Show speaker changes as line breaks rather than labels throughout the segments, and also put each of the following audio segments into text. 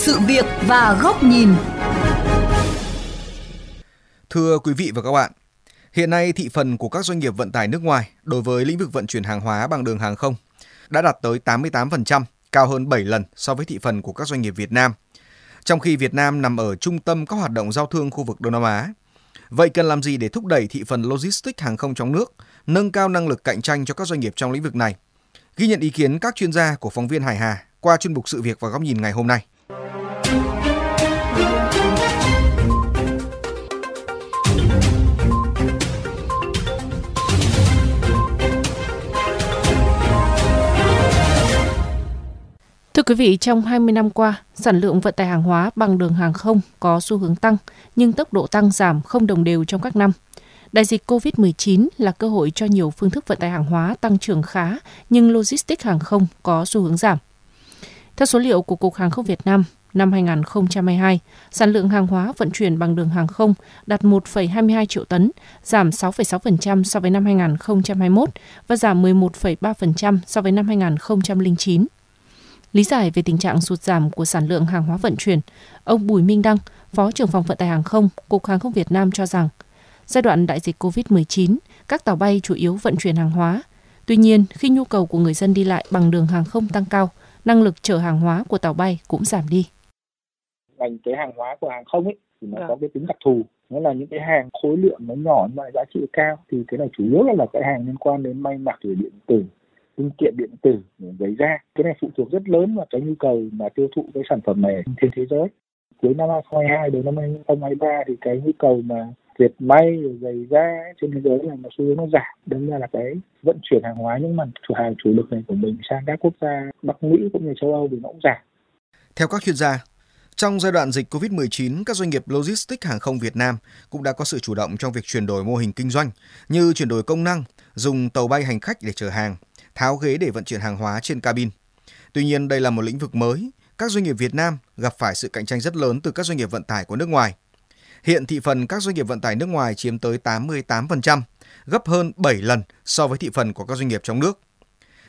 sự việc và góc nhìn.
Thưa quý vị và các bạn, hiện nay thị phần của các doanh nghiệp vận tải nước ngoài đối với lĩnh vực vận chuyển hàng hóa bằng đường hàng không đã đạt tới 88%, cao hơn 7 lần so với thị phần của các doanh nghiệp Việt Nam. Trong khi Việt Nam nằm ở trung tâm các hoạt động giao thương khu vực Đông Nam Á. Vậy cần làm gì để thúc đẩy thị phần logistics hàng không trong nước, nâng cao năng lực cạnh tranh cho các doanh nghiệp trong lĩnh vực này? Ghi nhận ý kiến các chuyên gia của phóng viên Hải Hà qua chuyên mục sự việc và góc nhìn ngày hôm nay.
Quý vị, trong 20 năm qua, sản lượng vận tải hàng hóa bằng đường hàng không có xu hướng tăng, nhưng tốc độ tăng giảm không đồng đều trong các năm. Đại dịch COVID-19 là cơ hội cho nhiều phương thức vận tải hàng hóa tăng trưởng khá, nhưng logistics hàng không có xu hướng giảm. Theo số liệu của Cục Hàng không Việt Nam, năm 2022, sản lượng hàng hóa vận chuyển bằng đường hàng không đạt 1,22 triệu tấn, giảm 6,6% so với năm 2021 và giảm 11,3% so với năm 2009. Lý giải về tình trạng sụt giảm của sản lượng hàng hóa vận chuyển, ông Bùi Minh Đăng, Phó trưởng phòng vận tải hàng không, Cục Hàng không Việt Nam cho rằng, giai đoạn đại dịch COVID-19, các tàu bay chủ yếu vận chuyển hàng hóa. Tuy nhiên, khi nhu cầu của người dân đi lại bằng đường hàng không tăng cao, năng lực chở hàng hóa của tàu bay cũng giảm đi.
Ngành cái hàng hóa của hàng không ấy thì nó à. có cái tính đặc thù, nghĩa là những cái hàng khối lượng nó nhỏ nhưng mà giá trị cao thì cái này chủ yếu là cái hàng liên quan đến may mặc rồi điện tử linh kiện điện tử giấy da cái này phụ thuộc rất lớn vào cái nhu cầu mà tiêu thụ cái sản phẩm này trên thế giới. Cuối năm 2022 đến năm 2023 thì cái nhu cầu mà dệt may giày da trên thế giới là nó xu hướng nó giảm. Đâm ra là cái vận chuyển hàng hóa những mặt chủ hàng chủ lực này của mình sang các quốc gia Bắc Mỹ cũng như châu Âu thì nó cũng giảm.
Theo các chuyên gia, trong giai đoạn dịch COVID-19, các doanh nghiệp logistics hàng không Việt Nam cũng đã có sự chủ động trong việc chuyển đổi mô hình kinh doanh như chuyển đổi công năng, dùng tàu bay hành khách để chở hàng, tháo ghế để vận chuyển hàng hóa trên cabin. Tuy nhiên, đây là một lĩnh vực mới, các doanh nghiệp Việt Nam gặp phải sự cạnh tranh rất lớn từ các doanh nghiệp vận tải của nước ngoài. Hiện thị phần các doanh nghiệp vận tải nước ngoài chiếm tới 88%, gấp hơn 7 lần so với thị phần của các doanh nghiệp trong nước.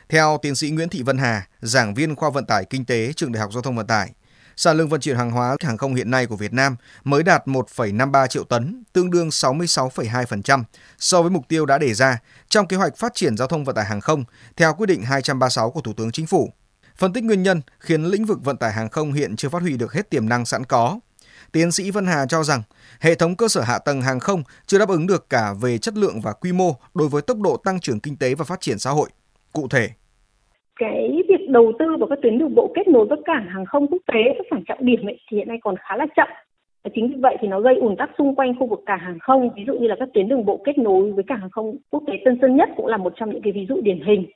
Theo tiến sĩ Nguyễn Thị Vân Hà, giảng viên khoa vận tải kinh tế trường Đại học Giao thông Vận tải, sản lượng vận chuyển hàng hóa hàng không hiện nay của Việt Nam mới đạt 1,53 triệu tấn, tương đương 66,2% so với mục tiêu đã đề ra trong kế hoạch phát triển giao thông vận tải hàng không theo quyết định 236 của Thủ tướng Chính phủ. Phân tích nguyên nhân khiến lĩnh vực vận tải hàng không hiện chưa phát huy được hết tiềm năng sẵn có. Tiến sĩ Vân Hà cho rằng hệ thống cơ sở hạ tầng hàng không chưa đáp ứng được cả về chất lượng và quy mô đối với tốc độ tăng trưởng kinh tế và phát triển xã hội. Cụ thể,
cái việc đầu tư vào các tuyến đường bộ kết nối với cảng hàng không quốc tế các cảng trọng điểm ấy, thì hiện nay còn khá là chậm. Và chính vì vậy thì nó gây ủn tắc xung quanh khu vực cảng hàng không. Ví dụ như là các tuyến đường bộ kết nối với cảng hàng không quốc tế Tân Sơn Nhất cũng là một trong những cái ví dụ điển hình.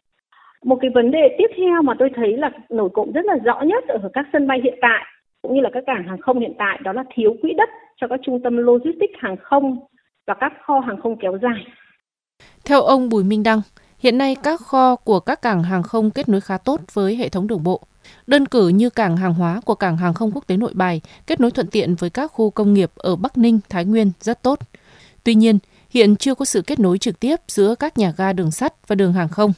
Một cái vấn đề tiếp theo mà tôi thấy là nổi cộng rất là rõ nhất ở các sân bay hiện tại cũng như là các cảng hàng không hiện tại đó là thiếu quỹ đất cho các trung tâm logistics hàng không và các kho hàng không kéo dài.
Theo ông Bùi Minh Đăng, Hiện nay các kho của các cảng hàng không kết nối khá tốt với hệ thống đường bộ. Đơn cử như cảng hàng hóa của cảng hàng không quốc tế Nội Bài kết nối thuận tiện với các khu công nghiệp ở Bắc Ninh, Thái Nguyên rất tốt. Tuy nhiên, hiện chưa có sự kết nối trực tiếp giữa các nhà ga đường sắt và đường hàng không.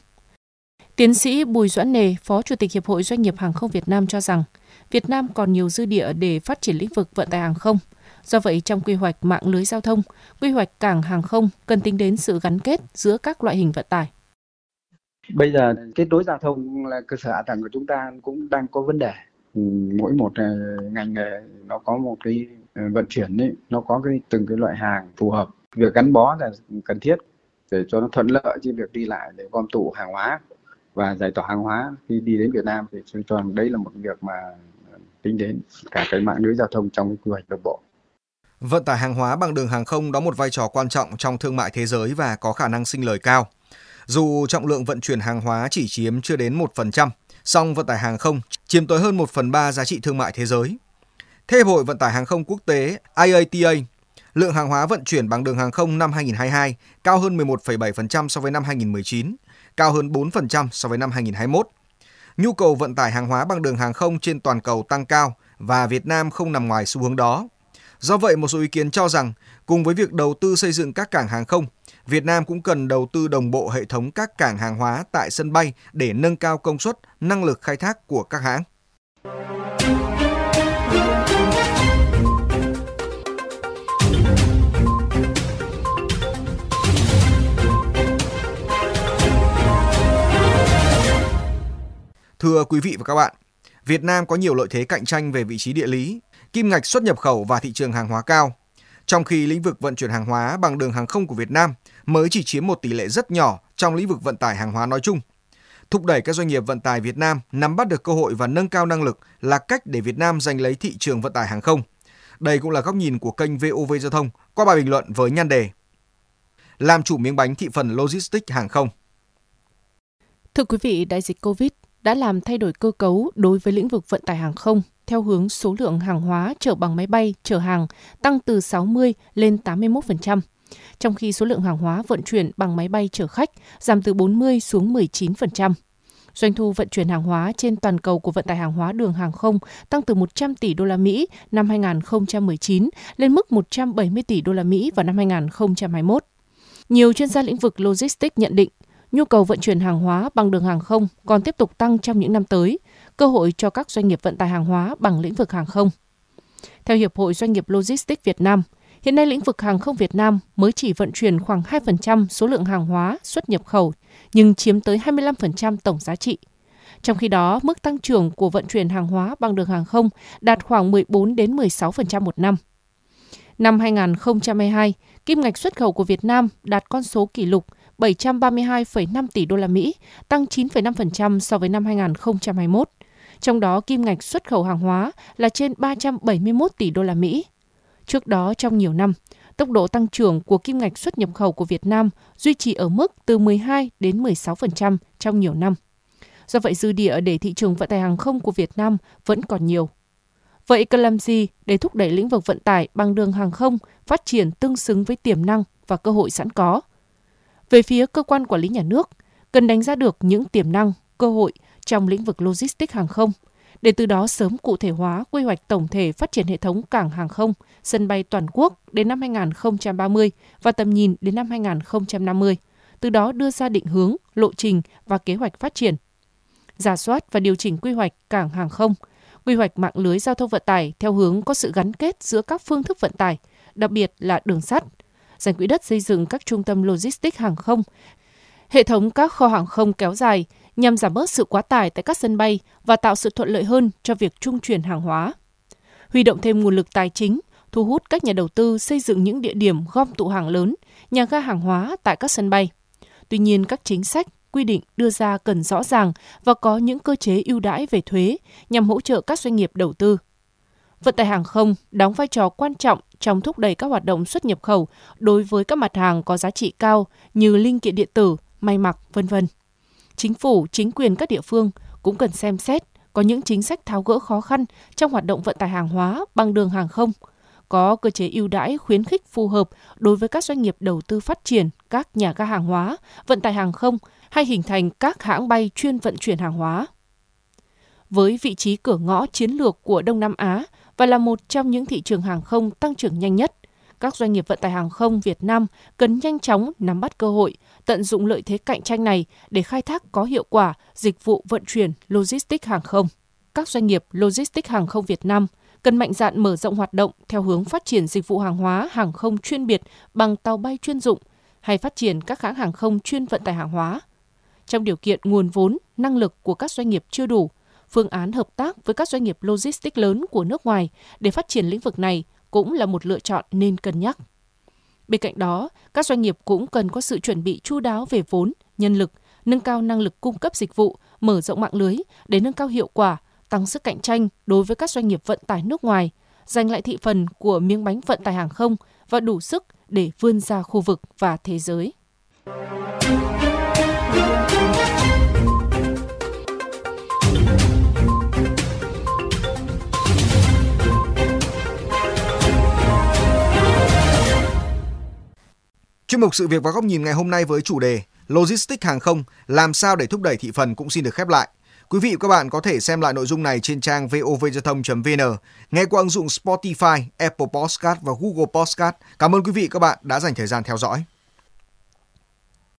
Tiến sĩ Bùi Doãn Nề, Phó Chủ tịch Hiệp hội Doanh nghiệp Hàng không Việt Nam cho rằng, Việt Nam còn nhiều dư địa để phát triển lĩnh vực vận tải hàng không. Do vậy, trong quy hoạch mạng lưới giao thông, quy hoạch cảng hàng không cần tính đến sự gắn kết giữa các loại hình vận tải
bây giờ kết nối giao thông là cơ sở hạ tầng của chúng ta cũng đang có vấn đề ừ, mỗi một ờ, ngành nghề nó có một cái ờ, vận chuyển ấy, nó có cái từng cái loại hàng phù hợp việc gắn bó là cần thiết để cho nó thuận lợi trên việc đi lại để gom tụ hàng hóa và giải tỏa hàng hóa khi đi đến Việt Nam thì tôi cho rằng đấy là một việc mà ờ, tính đến cả cái mạng lưới giao thông trong cái quy hoạch đường bộ.
Vận tải hàng hóa bằng đường hàng không đóng một vai trò quan trọng trong thương mại thế giới và có khả năng sinh lời cao. Dù trọng lượng vận chuyển hàng hóa chỉ chiếm chưa đến 1%, song vận tải hàng không chiếm tới hơn 1 phần 3 giá trị thương mại thế giới. Theo Hiệp hội Vận tải Hàng không Quốc tế IATA, lượng hàng hóa vận chuyển bằng đường hàng không năm 2022 cao hơn 11,7% so với năm 2019, cao hơn 4% so với năm 2021. Nhu cầu vận tải hàng hóa bằng đường hàng không trên toàn cầu tăng cao và Việt Nam không nằm ngoài xu hướng đó. Do vậy, một số ý kiến cho rằng, cùng với việc đầu tư xây dựng các cảng hàng không, Việt Nam cũng cần đầu tư đồng bộ hệ thống các cảng hàng hóa tại sân bay để nâng cao công suất, năng lực khai thác của các hãng. Thưa quý vị và các bạn, Việt Nam có nhiều lợi thế cạnh tranh về vị trí địa lý, kim ngạch xuất nhập khẩu và thị trường hàng hóa cao. Trong khi lĩnh vực vận chuyển hàng hóa bằng đường hàng không của Việt Nam mới chỉ chiếm một tỷ lệ rất nhỏ trong lĩnh vực vận tải hàng hóa nói chung. Thúc đẩy các doanh nghiệp vận tải Việt Nam nắm bắt được cơ hội và nâng cao năng lực là cách để Việt Nam giành lấy thị trường vận tải hàng không. Đây cũng là góc nhìn của kênh VOV Giao thông qua bài bình luận với nhan đề Làm chủ miếng bánh thị phần logistics hàng không.
Thưa quý vị, đại dịch Covid đã làm thay đổi cơ cấu đối với lĩnh vực vận tải hàng không theo hướng số lượng hàng hóa chở bằng máy bay, chở hàng tăng từ 60 lên 81%, trong khi số lượng hàng hóa vận chuyển bằng máy bay chở khách giảm từ 40 xuống 19%. Doanh thu vận chuyển hàng hóa trên toàn cầu của vận tải hàng hóa đường hàng không tăng từ 100 tỷ đô la Mỹ năm 2019 lên mức 170 tỷ đô la Mỹ vào năm 2021. Nhiều chuyên gia lĩnh vực logistics nhận định nhu cầu vận chuyển hàng hóa bằng đường hàng không còn tiếp tục tăng trong những năm tới, cơ hội cho các doanh nghiệp vận tải hàng hóa bằng lĩnh vực hàng không. Theo Hiệp hội Doanh nghiệp Logistics Việt Nam, hiện nay lĩnh vực hàng không Việt Nam mới chỉ vận chuyển khoảng 2% số lượng hàng hóa xuất nhập khẩu, nhưng chiếm tới 25% tổng giá trị. Trong khi đó, mức tăng trưởng của vận chuyển hàng hóa bằng đường hàng không đạt khoảng 14 đến 16% một năm. Năm 2022, kim ngạch xuất khẩu của Việt Nam đạt con số kỷ lục 732,5 tỷ đô la Mỹ, tăng 9,5% so với năm 2021. Trong đó kim ngạch xuất khẩu hàng hóa là trên 371 tỷ đô la Mỹ. Trước đó trong nhiều năm, tốc độ tăng trưởng của kim ngạch xuất nhập khẩu của Việt Nam duy trì ở mức từ 12 đến 16% trong nhiều năm. Do vậy dư địa để thị trường vận tải hàng không của Việt Nam vẫn còn nhiều. Vậy cần làm gì để thúc đẩy lĩnh vực vận tải bằng đường hàng không phát triển tương xứng với tiềm năng và cơ hội sẵn có? Về phía cơ quan quản lý nhà nước, cần đánh giá được những tiềm năng, cơ hội trong lĩnh vực logistics hàng không, để từ đó sớm cụ thể hóa quy hoạch tổng thể phát triển hệ thống cảng hàng không, sân bay toàn quốc đến năm 2030 và tầm nhìn đến năm 2050, từ đó đưa ra định hướng, lộ trình và kế hoạch phát triển. Giả soát và điều chỉnh quy hoạch cảng hàng không, quy hoạch mạng lưới giao thông vận tải theo hướng có sự gắn kết giữa các phương thức vận tải, đặc biệt là đường sắt, dành quỹ đất xây dựng các trung tâm logistics hàng không, hệ thống các kho hàng không kéo dài nhằm giảm bớt sự quá tải tại các sân bay và tạo sự thuận lợi hơn cho việc trung chuyển hàng hóa. Huy động thêm nguồn lực tài chính, thu hút các nhà đầu tư xây dựng những địa điểm gom tụ hàng lớn, nhà ga hàng hóa tại các sân bay. Tuy nhiên, các chính sách, quy định đưa ra cần rõ ràng và có những cơ chế ưu đãi về thuế nhằm hỗ trợ các doanh nghiệp đầu tư. Vận tải hàng không đóng vai trò quan trọng trong thúc đẩy các hoạt động xuất nhập khẩu đối với các mặt hàng có giá trị cao như linh kiện điện tử, may mặc, vân vân. Chính phủ, chính quyền các địa phương cũng cần xem xét có những chính sách tháo gỡ khó khăn trong hoạt động vận tải hàng hóa bằng đường hàng không, có cơ chế ưu đãi khuyến khích phù hợp đối với các doanh nghiệp đầu tư phát triển các nhà ga hàng hóa, vận tải hàng không hay hình thành các hãng bay chuyên vận chuyển hàng hóa. Với vị trí cửa ngõ chiến lược của Đông Nam Á và là một trong những thị trường hàng không tăng trưởng nhanh nhất, các doanh nghiệp vận tải hàng không Việt Nam cần nhanh chóng nắm bắt cơ hội, tận dụng lợi thế cạnh tranh này để khai thác có hiệu quả dịch vụ vận chuyển logistics hàng không. Các doanh nghiệp logistics hàng không Việt Nam cần mạnh dạn mở rộng hoạt động theo hướng phát triển dịch vụ hàng hóa hàng không chuyên biệt bằng tàu bay chuyên dụng hay phát triển các hãng hàng không chuyên vận tải hàng hóa. Trong điều kiện nguồn vốn, năng lực của các doanh nghiệp chưa đủ, phương án hợp tác với các doanh nghiệp logistics lớn của nước ngoài để phát triển lĩnh vực này cũng là một lựa chọn nên cân nhắc. Bên cạnh đó, các doanh nghiệp cũng cần có sự chuẩn bị chu đáo về vốn, nhân lực, nâng cao năng lực cung cấp dịch vụ, mở rộng mạng lưới để nâng cao hiệu quả, tăng sức cạnh tranh đối với các doanh nghiệp vận tải nước ngoài, giành lại thị phần của miếng bánh vận tải hàng không và đủ sức để vươn ra khu vực và thế giới.
Chuyên mục sự việc và góc nhìn ngày hôm nay với chủ đề Logistics hàng không làm sao để thúc đẩy thị phần cũng xin được khép lại. Quý vị và các bạn có thể xem lại nội dung này trên trang vovgiao thông.vn, nghe qua ứng dụng Spotify, Apple Podcast và Google Podcast. Cảm ơn quý vị và các bạn đã dành thời gian theo dõi.